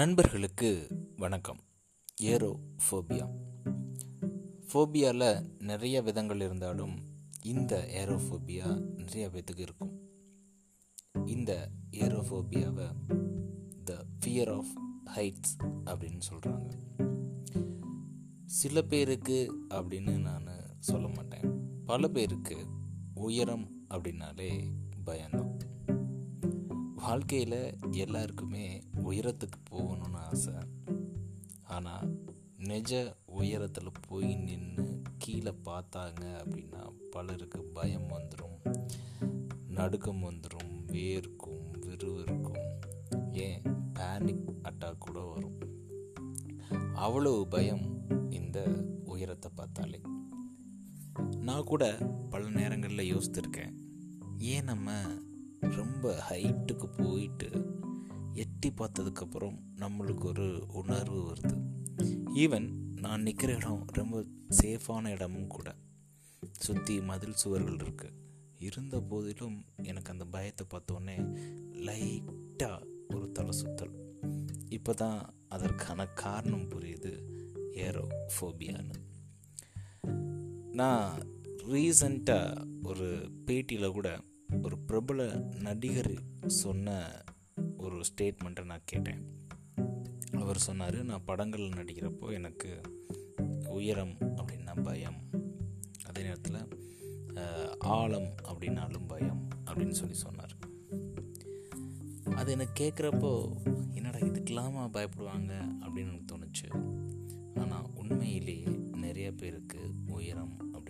நண்பர்களுக்கு வணக்கம். Aero phobia ஃபோபியாவில் நிறைய விதங்கள் இருந்தாலும் இந்த ஏரோஃபோபியா நிறைய பேத்துக்கு இருக்கும். இந்த ஏரோஃபோபியாவை த ஃபியர் ஆஃப் ஹைட்ஸ் அப்படின்னு சொல்கிறாங்க சில பேருக்கு அப்படின்னு நான் சொல்ல மாட்டேன். பல பேருக்கு உயரம் அப்படின்னாலே பயம்தான். வாழ்க்கையில் எல்லாருக்குமே உயரத்துக்கு போகணும்னு ஆசை. ஆனால் நிஜ உயரத்தில் போய் நின்று கீழே பார்த்தாங்க அப்படின்னா பலருக்கு பயம் வந்துடும் நடுக்கம் வந்துடும் வேர்க்கும் விறுவிறுக்கும் ஏன்? பேனிக் அட்டாக் கூட வரும். அவ்வளவு பயம் இந்த உயரத்தை பார்த்தாலே. நான் கூட பல நேரங்களில் யோசித்திருக்கேன். ஏன் நம்ம ரொம்ப ஹைட்டுக்கு போயிட்டு எட்டி பார்த்ததுக்கப்புறம் நம்மளுக்கு ஒரு உணர்வு வருது. ஈவன் நான் நிற்கிற இடம் ரொம்ப சேஃபான இடமும் கூட. சுற்றி மதில் சுவர்கள் இருக்குது இருந்த போதிலும் எனக்கு அந்த பயத்தை பார்த்தோன்னே லைட்டாக ஒரு தலை சுத்தல். இப்போ தான் அதற்கான காரணம் புரியுது ஏரோ ஃபோபியான்னு நான் ரீசண்டாக ஒரு பேட்டியில் கூட பிரபல நடிகர் சொன்ன ஒரு ஸ்டேட்மெண்ட்டை நான் கேட்டேன். அவர் சொன்னார் நான் படங்களில் நடிக்கிறப்போ எனக்கு உயரம் அப்படின்னா பயம். அதே நேரத்தில் ஆழம் அப்படின்னாலும் பயம் அப்படின்னு சொல்லி சொன்னார். அது எனக்கு கேட்குறப்போ என்னடா இதுக்கெல்லாமா பயப்படுவாங்க? அப்படின்னு எனக்கு தோணுச்சு. ஆனால் உண்மையிலேயே நிறைய பேருக்கு உயரம் அப்படி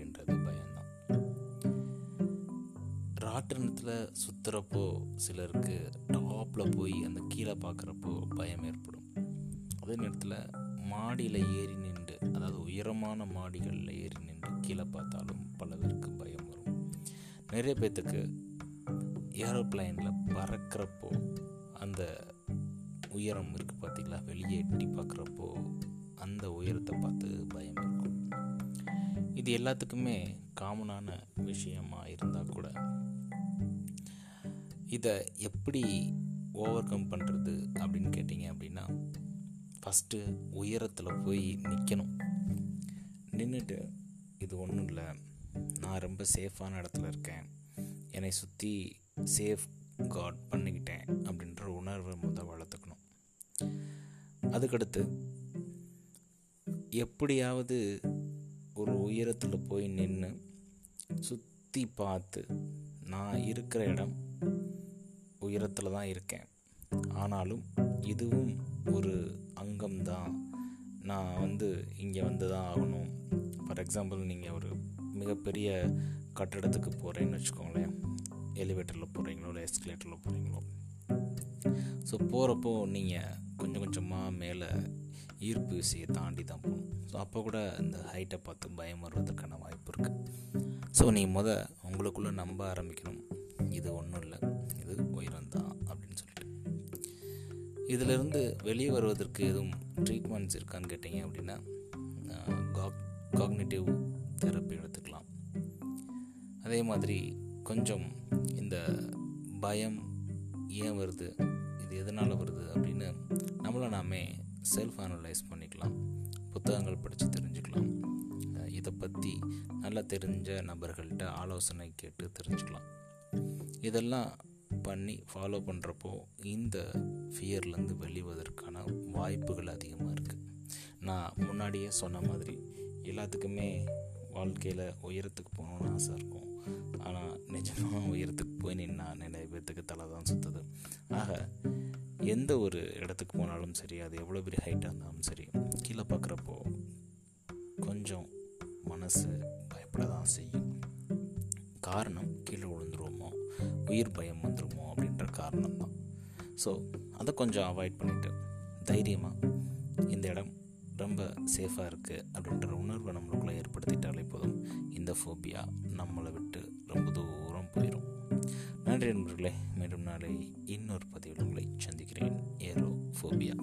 ராட்டினத்தில் சுற்றுறப்போ சிலருக்கு டாப்பில் போய் அந்த கீழே பார்க்குறப்போ பயம் ஏற்படும். அதே நேரத்தில் மாடியில் ஏறி நின்று அதாவது உயரமான மாடிகளில் ஏறி நின்று கீழே பார்த்தாலும் பல பேருக்கு பயம் வரும். நிறைய பேர்த்துக்கு ஏரோப்ளைனில் பறக்கிறப்போ அந்த உயரம் இருக்குது பார்த்தீங்களா வெளியே எட்டி பார்க்குறப்போ அந்த உயரத்தை பார்த்து பயம் இருக்கும். இது எல்லாத்துக்குமே காமனான விஷயமா இருந்தால் கூட இதை எப்படி ஓவர் கம் பண்ணுறது அப்படின்னு கேட்டிங்க அப்படின்னா ஃபஸ்ட்டு உயரத்தில் போய் நிற்கணும் நின்றுட்டு இது ஒன்றும் இல்லை. நான் ரொம்ப சேஃபான இடத்துல இருக்கேன். என்னை சுற்றி சேஃப் காட் பண்ணிக்கிட்டேன் அப்படின்ற உணர்வை முதல் வளர்த்துக்கணும். அதுக்கடுத்து எப்படியாவது ஒரு உயரத்தில் போய் நின்று சுற்றி பார்த்து நான் இருக்கிற இடம் உயரத்தில் தான் இருக்கேன். ஆனாலும் இதுவும் ஒரு அங்கம்தான் நான் வந்து இங்கே வந்து தான் ஆகணும். ஃபார் எக்ஸாம்பிள் நீங்கள் ஒரு மிகப்பெரிய கட்டடத்துக்கு போகிறேன்னு வச்சுக்கோங்களேன். எலிவேட்டரில் போகிறீங்களோ இல்லை எஸ்கலேட்டரில் போகிறீங்களோ ஸோ போகிறப்போ நீங்கள் கொஞ்சம் கொஞ்சமாக மேலே ஈர்ப்பு விசையை தாண்டி தான் போகணும். ஸோ அப்போ கூட இந்த ஹைட்டை பார்த்து பயம் வர்றதுக்கான வாய்ப்பு இருக்குது ஸோ நீ முத உங்களுக்குள்ளே நம்ப ஆரம்பிக்கணும். இது ஒன்றும் இல்லை. இது உயரம் தான் அப்படின்னு சொல்லிட்டு. இதிலிருந்து வெளியே வருவதற்கு எதுவும் ட்ரீட்மெண்ட்ஸ் இருக்கான்னு கேட்டிங்க அப்படின்னா காக்னேட்டிவ் தெரப்பி எடுத்துக்கலாம். அதே மாதிரி கொஞ்சம் இந்த பயம் ஏன் வருது? இது எதனால் வருது அப்படின்னு நம்மளை நாமே செல்ஃப் அனலைஸ் பண்ணிக்கலாம் புத்தகங்கள் படித்து தெரிஞ்சுக்கலாம். இதை பற்றி நல்லா தெரிஞ்ச நபர்கள்ட்ட ஆலோசனை கேட்டு தெரிஞ்சுக்கலாம். இதெல்லாம் பண்ணி ஃபாலோ பண்ணுறப்போ இந்த ஃபியர்லேருந்து வெளிவதற்கான வாய்ப்புகள் அதிகமாக இருக்குது நான் முன்னாடியே சொன்ன மாதிரி எல்லாத்துக்குமே வாழ்க்கையில் உயரத்துக்கு போகணுன்னு ஆசை இருக்கும். ஆனால் நிஜமாக உயரத்துக்கு போய் நின்னா நிறைய பேர்த்துக்கு தலை தான் சுற்றுது ஆக எந்த ஒரு இடத்துக்கு போனாலும் சரி அது எவ்வளோ பெரிய ஹைட்டாக இருந்தாலும் சரி கீழே பார்க்குறப்போ கொஞ்சம் மனசு பயப்பட தான் செய்யும். காரணம் கீழே விழுந்துருவோமோ உயிர் பயம் வந்துருமோ அப்படின்ற காரணம் தான். ஸோ அதை கொஞ்சம் அவாய்ட் பண்ணிவிட்டு தைரியமாக இந்த இடம் ரொம்ப சேஃபாக இருக்குது அப்படின்ற உணர்வை நம்மளுக்குள்ளே ஏற்படுத்திட்டாலே போதும். இந்த ஃபோபியா நம்மளை விட்டு ரொம்ப தூரம் போயிடும் நன்றி நண்பர்களே. மீண்டும் நாளை இன்னொரு பதிவில் உங்களை சந்திக்கிறேன். Aero phobia